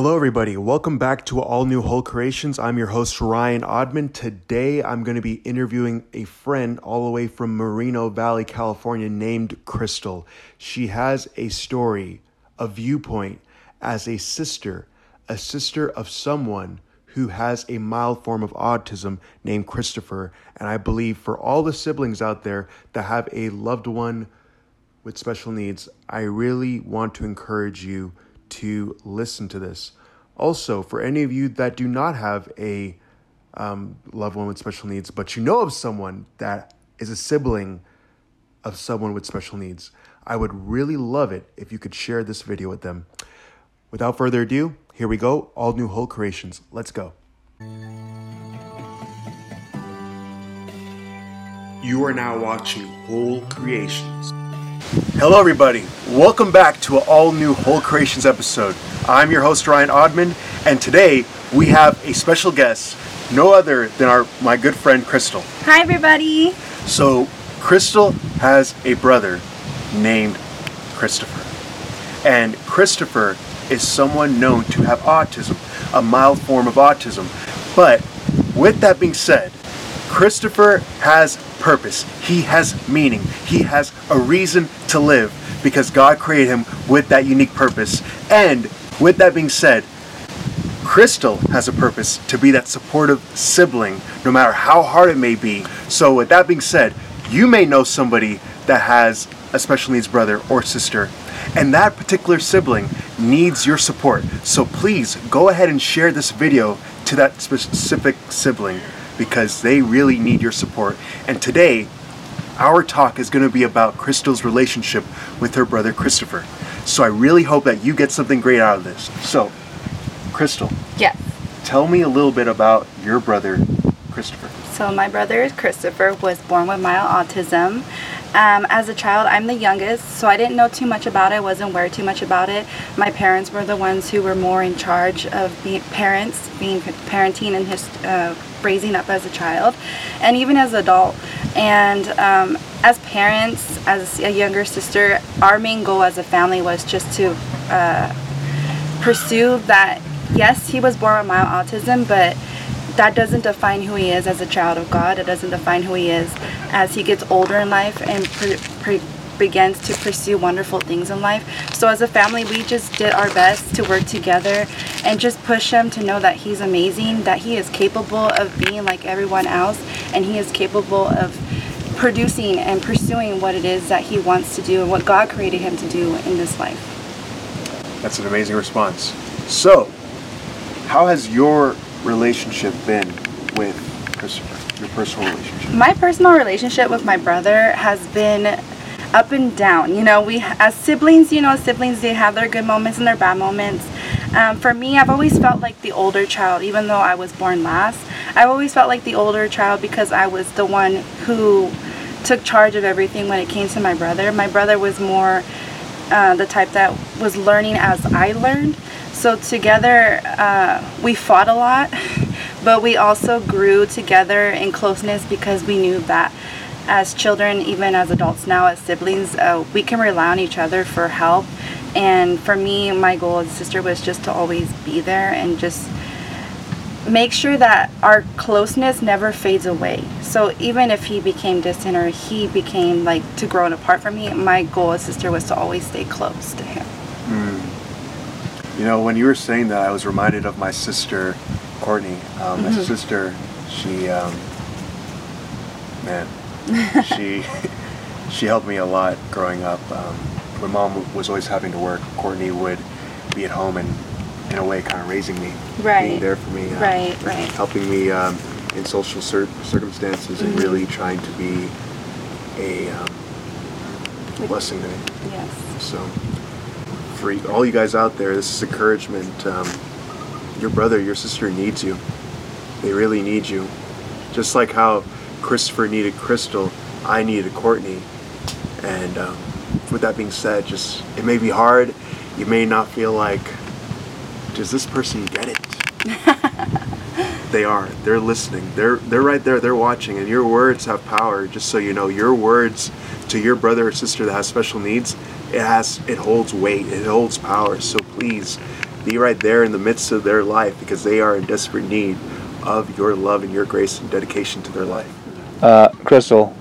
Hello, everybody. Welcome back to All New Whole Creations. I'm your host, Ryan Odman. Today, I'm going to be interviewing a friend all the way from Moreno Valley, California, named Crystal. She has a story, a viewpoint as a sister, a sister of someone who has a mild form of autism named Christopher. And I believe for all the siblings out there that have a loved one with special needs, I really want to encourage you to listen to this. Also, for any of you that do not have a um, loved one with special needs, but you know of someone that is a sibling of someone with special needs, I would really love it if you could share this video with them. Without further ado, here we go. All new whole creations. Let's go. You are now watching Whole Creations. Hello, everybody. Welcome back to an all new Whole Creations episode. I'm your host, Ryan Odman, and today we have a special guest, no other than our my good friend Crystal. Hi, everybody. So, Crystal has a brother named Christopher, and Christopher is someone known to have autism, a mild form of autism. But with that being said, Christopher has purpose. He has meaning. He has a reason to live because God created him with that unique purpose. And with that being said, Crystal has a purpose to be that supportive sibling, no matter how hard it may be. So, with that being said, you may know somebody that has a special needs brother or sister, and that particular sibling needs your support. So, please go ahead and share this video to that specific sibling because they really need your support. And today, our talk is going to be about Crystal's relationship with her brother Christopher. So I really hope that you get something great out of this. So, Crystal, Yes. tell me a little bit about your brother Christopher. So my brother Christopher was born with mild autism. Um, as a child, I'm the youngest, so I didn't know too much about it. wasn't aware too much about it. My parents were the ones who were more in charge of being parents, being parenting and his uh, raising up as a child, and even as an adult. And um, as parents, as a younger sister, our main goal as a family was just to uh, pursue that. Yes, he was born with mild autism, but that doesn't define who he is as a child of God. It doesn't define who he is as he gets older in life and pre- pre- begins to pursue wonderful things in life. So as a family, we just did our best to work together and just push him to know that he's amazing, that he is capable of being like everyone else, and he is capable of producing and pursuing what it is that he wants to do and what God created him to do in this life. That's an amazing response. So, how has your relationship been with Christopher? Your personal relationship? My personal relationship with my brother has been up and down. You know, we as siblings, you know, siblings they have their good moments and their bad moments. Um, for me, I've always felt like the older child, even though I was born last. I've always felt like the older child because I was the one who took charge of everything when it came to my brother. My brother was more uh, the type that was learning as I learned. So together, uh, we fought a lot, but we also grew together in closeness because we knew that as children, even as adults now, as siblings, uh, we can rely on each other for help. And for me, my goal as a sister was just to always be there and just make sure that our closeness never fades away. So even if he became distant or he became like to growing apart from me, my goal as sister was to always stay close to him. You know, when you were saying that, I was reminded of my sister, Courtney. Um, My Mhm. sister, she, um, man, she, she helped me a lot growing up. Um, when mom was always having to work, Courtney would be at home and, in a way, kind of raising me, being there for me, um, Right, right. helping me um, in social cir- circumstances, and Mhm. really trying to be a um, blessing to me. Yes. So, for all you guys out there, this is encouragement. Um, your brother, your sister needs you. They really need you. Just like how Christopher needed Crystal, I needed Courtney. And um, with that being said, just it may be hard. You may not feel like, does this person get it? they are. They're listening. They're they're right there. They're watching, and your words have power. Just so you know, your words to your brother or sister that has special needs, it has it holds weight. It holds power. So please be right there in the midst of their life because they are in desperate need of your love and your grace and dedication to their life. Uh, Crystal,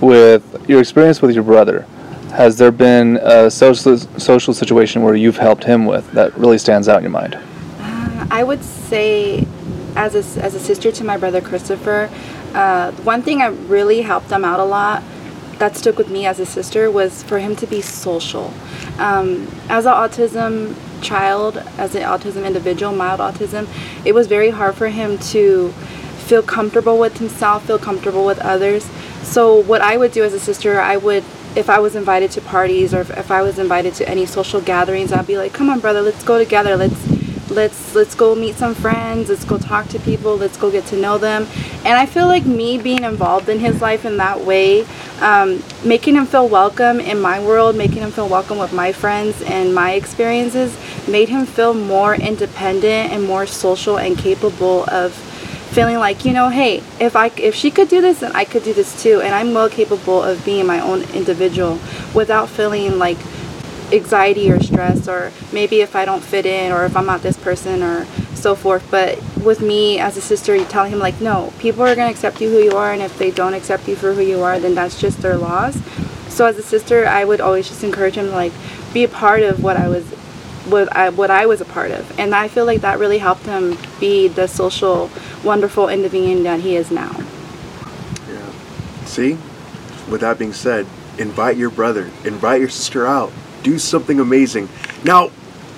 with your experience with your brother, has there been a social social situation where you've helped him with that really stands out in your mind? Uh, I would say, as a, as a sister to my brother Christopher, uh, one thing that really helped him out a lot that stuck with me as a sister was for him to be social. Um, as an autism child, as an autism individual, mild autism, it was very hard for him to feel comfortable with himself, feel comfortable with others. So what I would do as a sister, I would if I was invited to parties or if, if I was invited to any social gatherings, I'd be like, "Come on, brother, let's go together. Let's let's let's go meet some friends. Let's go talk to people. Let's go get to know them." And I feel like me being involved in his life in that way, um, making him feel welcome in my world, making him feel welcome with my friends and my experiences, made him feel more independent and more social and capable of feeling like you know hey if i if she could do this then i could do this too. And i'm well capable of being my own individual without feeling like anxiety or stress or maybe if i don't fit in or if i'm not this person or so forth. But with me as a sister you tell him like no people are going to accept you who you are. And if they don't accept you for who you are then that's just their loss. So as a sister i would always just encourage him to like be a part of what i was what I, what I was a part of. And I feel like that really helped him be the social, wonderful individual that he is now. Yeah. See, with that being said, invite your brother, invite your sister out, do something amazing. Now,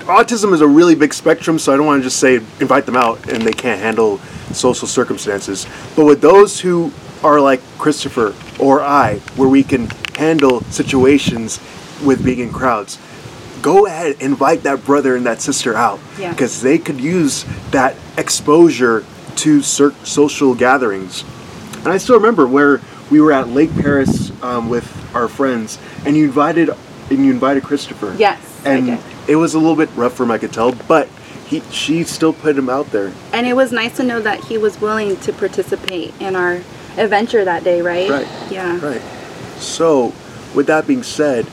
autism is a really big spectrum, so I don't want to just say invite them out and they can't handle social circumstances. But with those who are like Christopher or I, where we can handle situations with being in crowds, go ahead invite that brother and that sister out Yeah. because they could use that exposure to social gatherings and i still remember where we were at Lake Perris um, with our friends and you invited and you invited christopher Yes, and it was a little bit rough for him i could tell but he she still put him out there And it was nice to know that he was willing to participate in our adventure that day, right? Right. Yeah. Right. So, with that being said,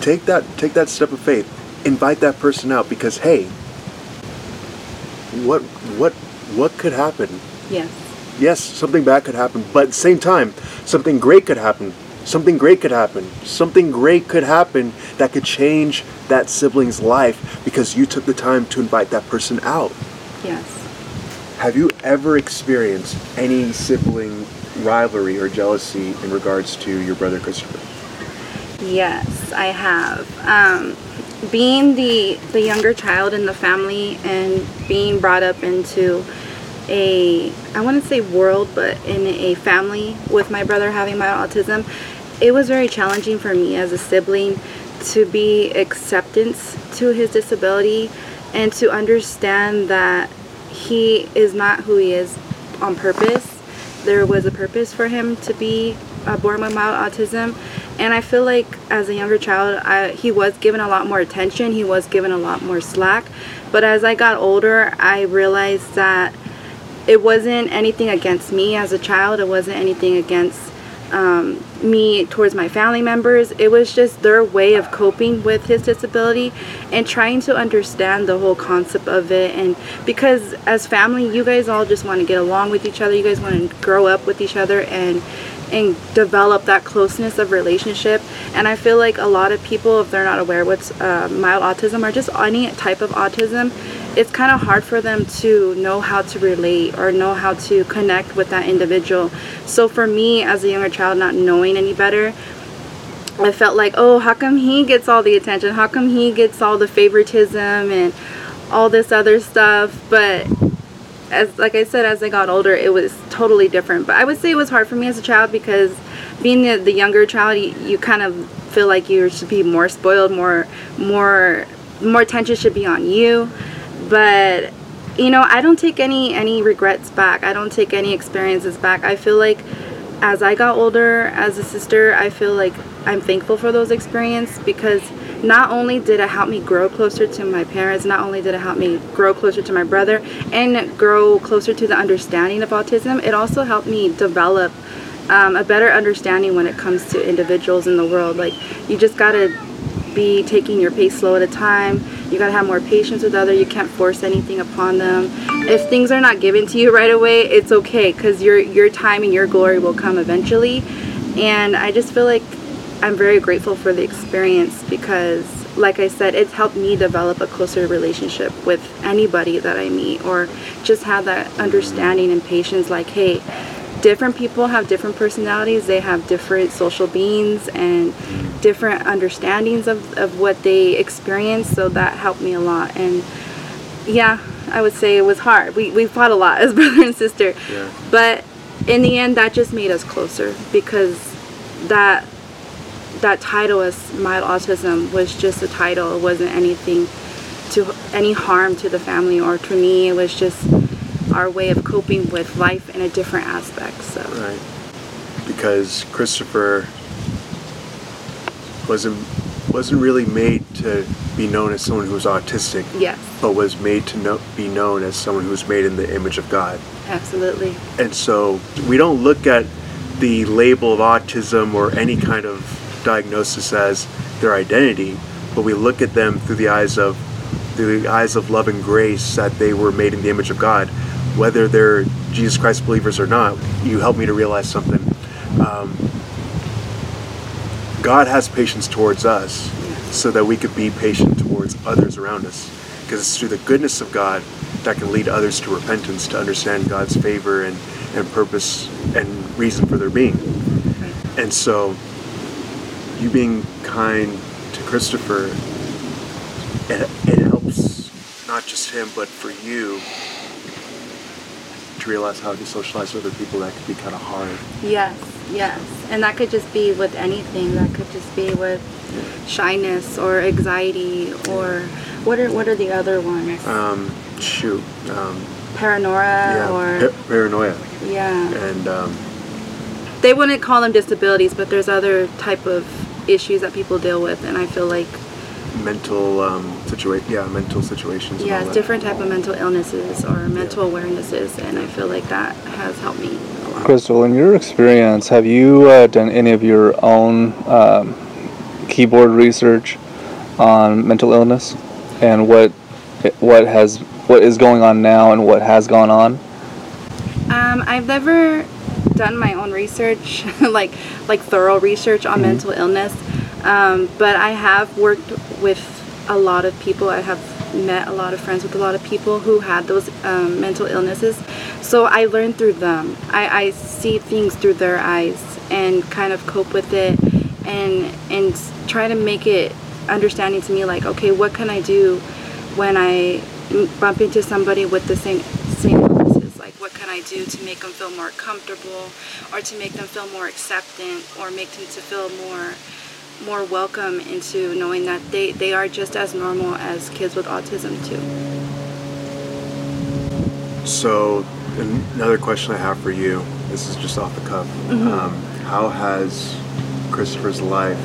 take that take that step of faith. Invite that person out because hey, what what what could happen? Yes. Yes, something bad could happen, but at the same time, something great could happen. Something great could happen. Something great could happen that could change that sibling's life because you took the time to invite that person out. Yes. Have you ever experienced any sibling rivalry or jealousy in regards to your brother Christopher? Yes, I have. Um, being the the younger child in the family and being brought up into a I wouldn't say world, but in a family with my brother having my autism, it was very challenging for me as a sibling to be acceptance to his disability and to understand that he is not who he is on purpose. There was a purpose for him to be uh, born with mild autism, and I feel like as a younger child, I, he was given a lot more attention. He was given a lot more slack. But as I got older, I realized that it wasn't anything against me as a child. It wasn't anything against um, me towards my family members. It was just their way of coping with his disability and trying to understand the whole concept of it. And because as family, you guys all just want to get along with each other. You guys want to grow up with each other and and develop that closeness of relationship. And I feel like a lot of people, if they're not aware what's uh, mild autism or just any type of autism, it's kind of hard for them to know how to relate or know how to connect with that individual. So for me, as a younger child, not knowing any better, I felt like, oh, how come he gets all the attention? How come he gets all the favoritism and all this other stuff? But as like I said, as I got older, it was totally different. But I would say it was hard for me as a child because being the, the younger child, you, you kind of feel like you should be more spoiled, more more more attention should be on you. But you know, I don't take any any regrets back. I don't take any experiences back. I feel like as I got older as a sister, I feel like I'm thankful for those experiences because not only did it help me grow closer to my parents, not only did it help me grow closer to my brother and grow closer to the understanding of autism, it also helped me develop um, a better understanding when it comes to individuals in the world. Like, you just gotta be taking your pace slow at a time, you gotta have more patience with other. You can't force anything upon them. If things are not given to you right away, it's okay because your your time and your glory will come eventually. And I just feel like I'm very grateful for the experience because, like I said, it's helped me develop a closer relationship with anybody that I meet, or just have that understanding and patience. Like, hey, different people have different personalities. They have different social beings and different understandings of, of what they experienced So that helped me a lot. And yeah, I would say it was hard. We, we fought a lot as brother and sister. Yeah. But in the end, that just made us closer because that that title as mild autism was just a title. It wasn't anything to any harm to the family or to me. It was just our way of coping with life in a different aspect. So Right. Because Christopher wasn't wasn't really made to be known as someone who was autistic, yes, but was made to know, be known as someone who was made in the image of God. absolutely. And so we don't look at the label of autism or any kind of diagnosis as their identity, but we look at them through the eyes of through the eyes of love and grace that they were made in the image of God, whether they're Jesus Christ believers or not. You helped me to realize something. Um, God has patience towards us so that we could be patient towards others around us. Because it's through the goodness of God that can lead others to repentance, to understand God's favor and, and purpose and reason for their being. And so, you being kind to Christopher, it, it helps not just him, but for you to realize how to socialize with other people that could be kind of hard. Yes, yes. And that could just be with anything. That could just be with shyness or anxiety or what are what are the other ones? Um, shoot. Um, Paranoia yeah, or pa- paranoia. yeah. And um, They wouldn't call them disabilities, but there's other type of issues that people deal with and I feel like mental um, situa- yeah, mental situations. yes, different type of mental illnesses or mental awarenesses and I feel like that has helped me. Crystal, in your experience, have you uh, done any of your own um, keyboard research on mental illness and what what has what is going on now and what has gone on? Um, I've never done my own research, like like thorough research on mental illness, um, but I have worked with a lot of people. I have met a lot of friends with a lot of people who had those um, mental illnesses. So I learned through them. I, I see things through their eyes and kind of cope with it, and and try to make it understanding to me. Like, okay, what can I do when I bump into somebody with the same same illnesses? Like, what can I do to make them feel more comfortable, or to make them feel more acceptant, or make them to feel more more welcome into knowing that they, they are just as normal as kids with autism too. So, another question I have for you. This is just off the cuff. Mm-hmm. Um, how has Christopher's life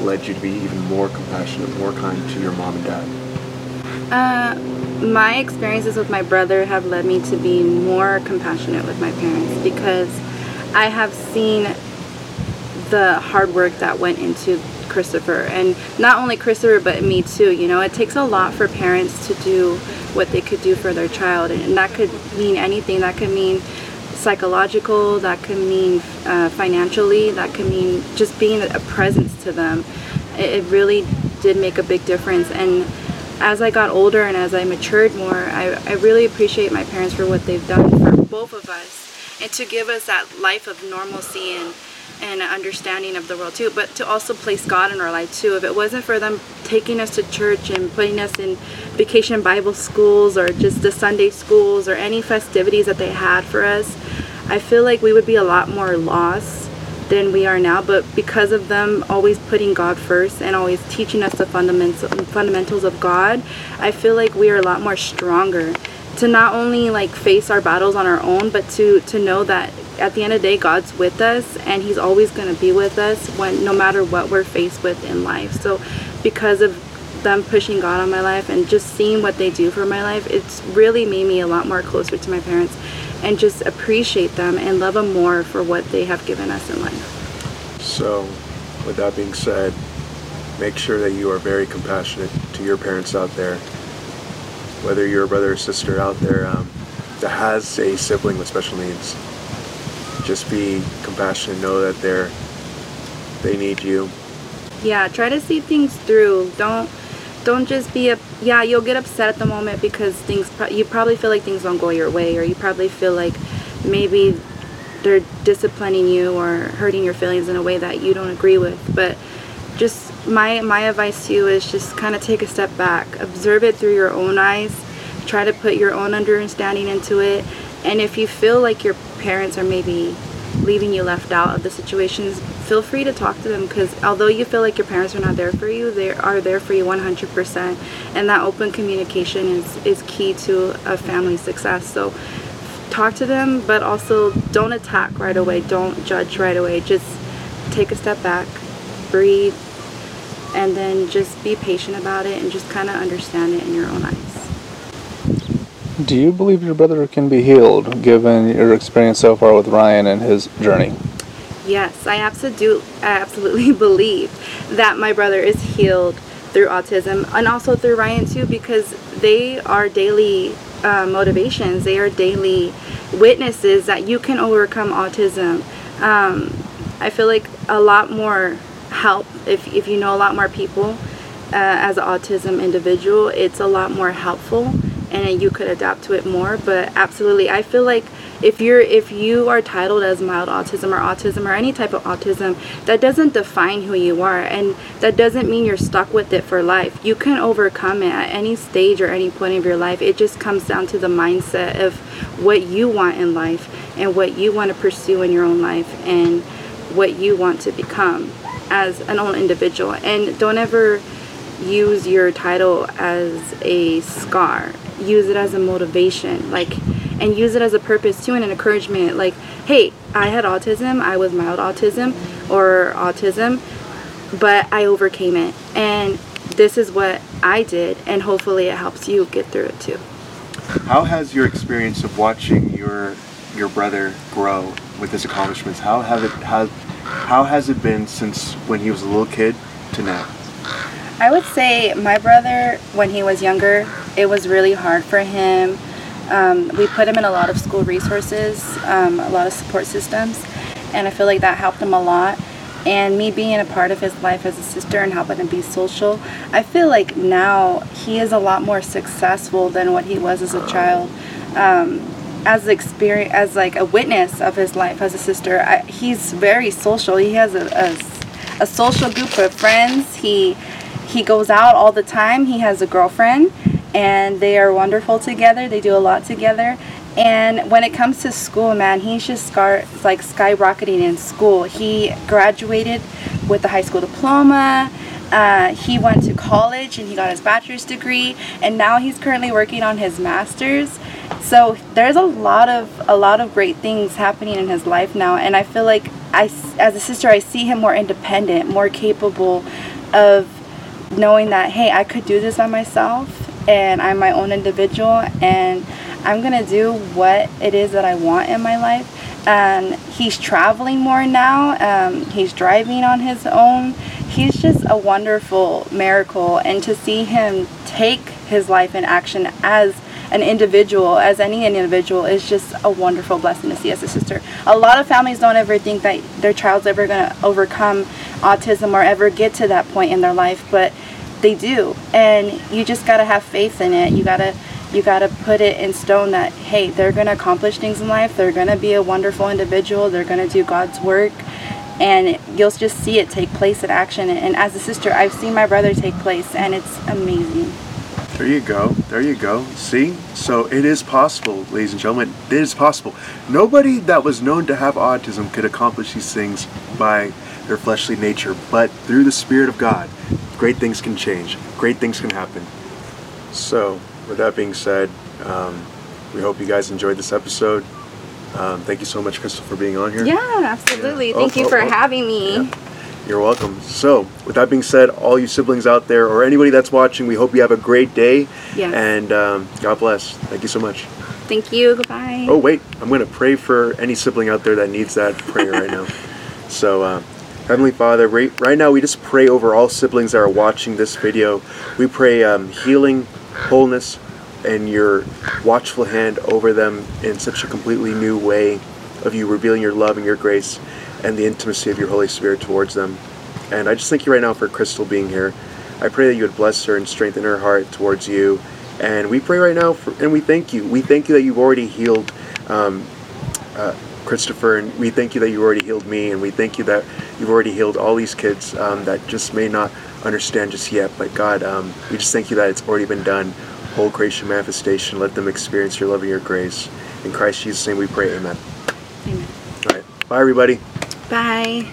led you to be even more compassionate, more kind to your mom and dad? Uh, my experiences with my brother have led me to be more compassionate with my parents because I have seen the hard work that went into Christopher. And not only Christopher but me too you know? It takes a lot for parents to do what they could do for their child. And that could mean anything. That could mean psychological that could mean uh, financially that could mean just being a presence to them. It, it really did make a big difference. And as I got older and as I matured more, I, I really appreciate my parents for what they've done for both of us and to give us that life of normalcy and, and an understanding of the world too, but to also place God in our life too. If it wasn't for them taking us to church and putting us in vacation Bible schools or just the Sunday schools or any festivities that they had for us, I feel like we would be a lot more lost than we are now but because of them always putting god first and always teaching us the fundamentals fundamentals of god i feel like we are a lot more stronger to not only like face our battles on our own but to to know that at the end of the day god's with us and he's always going to be with us when no matter what we're faced with in life so because of them pushing god on my life and just seeing what they do for my life it's really made me a lot more closer to my parents and just appreciate them and love them more for what they have given us in life. So, with that being said, make sure that you are very compassionate to your parents out there, whether you're a brother or sister out there um, that has a sibling with special needs. Just be compassionate. Know that they're they need you. Yeah, try to see things through. Don't don't just be a yeah. You'll get upset at the moment because things pro- you probably feel like things don't go your way, or you probably feel like maybe they're disciplining you or hurting your feelings in a way that you don't agree with. But just my my advice to you is just kind of take a step back, observe it through your own eyes, try to put your own understanding into it, and if you feel like your parents are maybe leaving you left out of the situations, feel free to talk to them because although you feel like your parents are not there for you, they are there for you 100%. And that open communication is, is key to a family's success. So talk to them, but also don't attack right away, don't judge right away. Just take a step back, breathe, and then just be patient about it and just kind of understand it in your own eyes. Do you believe your brother can be healed given your experience so far with Ryan and his journey? Yes, I absolutely, I absolutely believe that my brother is healed through autism and also through Ryan too because they are daily uh, motivations. They are daily witnesses that you can overcome autism. Um, I feel like a lot more help if, if you know a lot more people uh, as an autism individual, it's a lot more helpful and you could adapt to it more but absolutely i feel like if you're if you are titled as mild autism or autism or any type of autism that doesn't define who you are and that doesn't mean you're stuck with it for life. You can overcome it at any stage or any point of your life. It just comes down to the mindset of what you want in life and what you want to pursue in your own life and what you want to become as an own individual. And don't ever use your title as a scar use it as a motivation like and use it as a purpose too and an encouragement like hey i had autism i was mild autism or autism but i overcame it and this is what i did and hopefully it helps you get through it too How has your experience of watching your your brother grow with his accomplishments? How have it how, how has it been since when he was a little kid to now? I would say my brother, when he was younger, it was really hard for him. Um, we put him in a lot of school resources, um, a lot of support systems, and I feel like that helped him a lot. And me being a part of his life as a sister and helping him be social, I feel like now he is a lot more successful than what he was as a child. Um, as experience, as like a witness of his life as a sister, I, he's very social. He has a, a, a social group of friends. He he goes out all the time. He has a girlfriend, and they are wonderful together. They do a lot together. And when it comes to school, man, he's just scar- like skyrocketing in school. He graduated with a high school diploma. Uh, he went to college and he got his bachelor's degree, and now he's currently working on his master's. So there's a lot of a lot of great things happening in his life now, and I feel like I, as a sister, I see him more independent, more capable of knowing that hey i could do this by myself and i'm my own individual and i'm gonna do what it is that i want in my life. And he's traveling more now um, he's driving on his own. He's just a wonderful miracle and to see him take his life in action as an individual as any individual is just a wonderful blessing to see as a sister. A lot of families don't ever think that their child's ever going to overcome autism or ever get to that point in their life but they do and you just got to have faith in it you got to you got to put it in stone that hey they're going to accomplish things in life they're going to be a wonderful individual they're going to do god's work and you'll just see it take place in action and as a sister i've seen my brother take place and it's amazing There you go. There you go. See? So it is possible, ladies and gentlemen. It is possible. Nobody that was known to have autism could accomplish these things by their fleshly nature, but through the Spirit of God, great things can change. Great things can happen. So, with that being said, um, we hope you guys enjoyed this episode. Um, thank you so much, Crystal, for being on here. yeah absolutely Yeah. thank Oh, you oh, for oh. having me Yeah. You're welcome. So, with that being said, all you siblings out there, or anybody that's watching, we hope you have a great day. Yes. And um, God bless. Thank you so much. thank you goodbye Oh, wait. I'm going to pray for any sibling out there that needs that prayer right now. So, uh, Heavenly Father, right, right now we just pray over all siblings that are watching this video. We pray um, healing, wholeness, and your watchful hand over them in such a completely new way of you revealing your love and your grace and the intimacy of your Holy Spirit towards them. And I just thank you right now for Crystal being here. I pray that you would bless her and strengthen her heart towards you. And we pray right now, for, and we thank you. We thank you that you've already healed um, uh, Christopher, and we thank you that you already healed me, and we thank you that you've already healed all these kids um, that just may not understand just yet. But God, um, we just thank you that it's already been done. Whole creation manifestation, let them experience your love and your grace. In Christ Jesus' name we pray, amen. Amen. All right. Bye, everybody. Bye.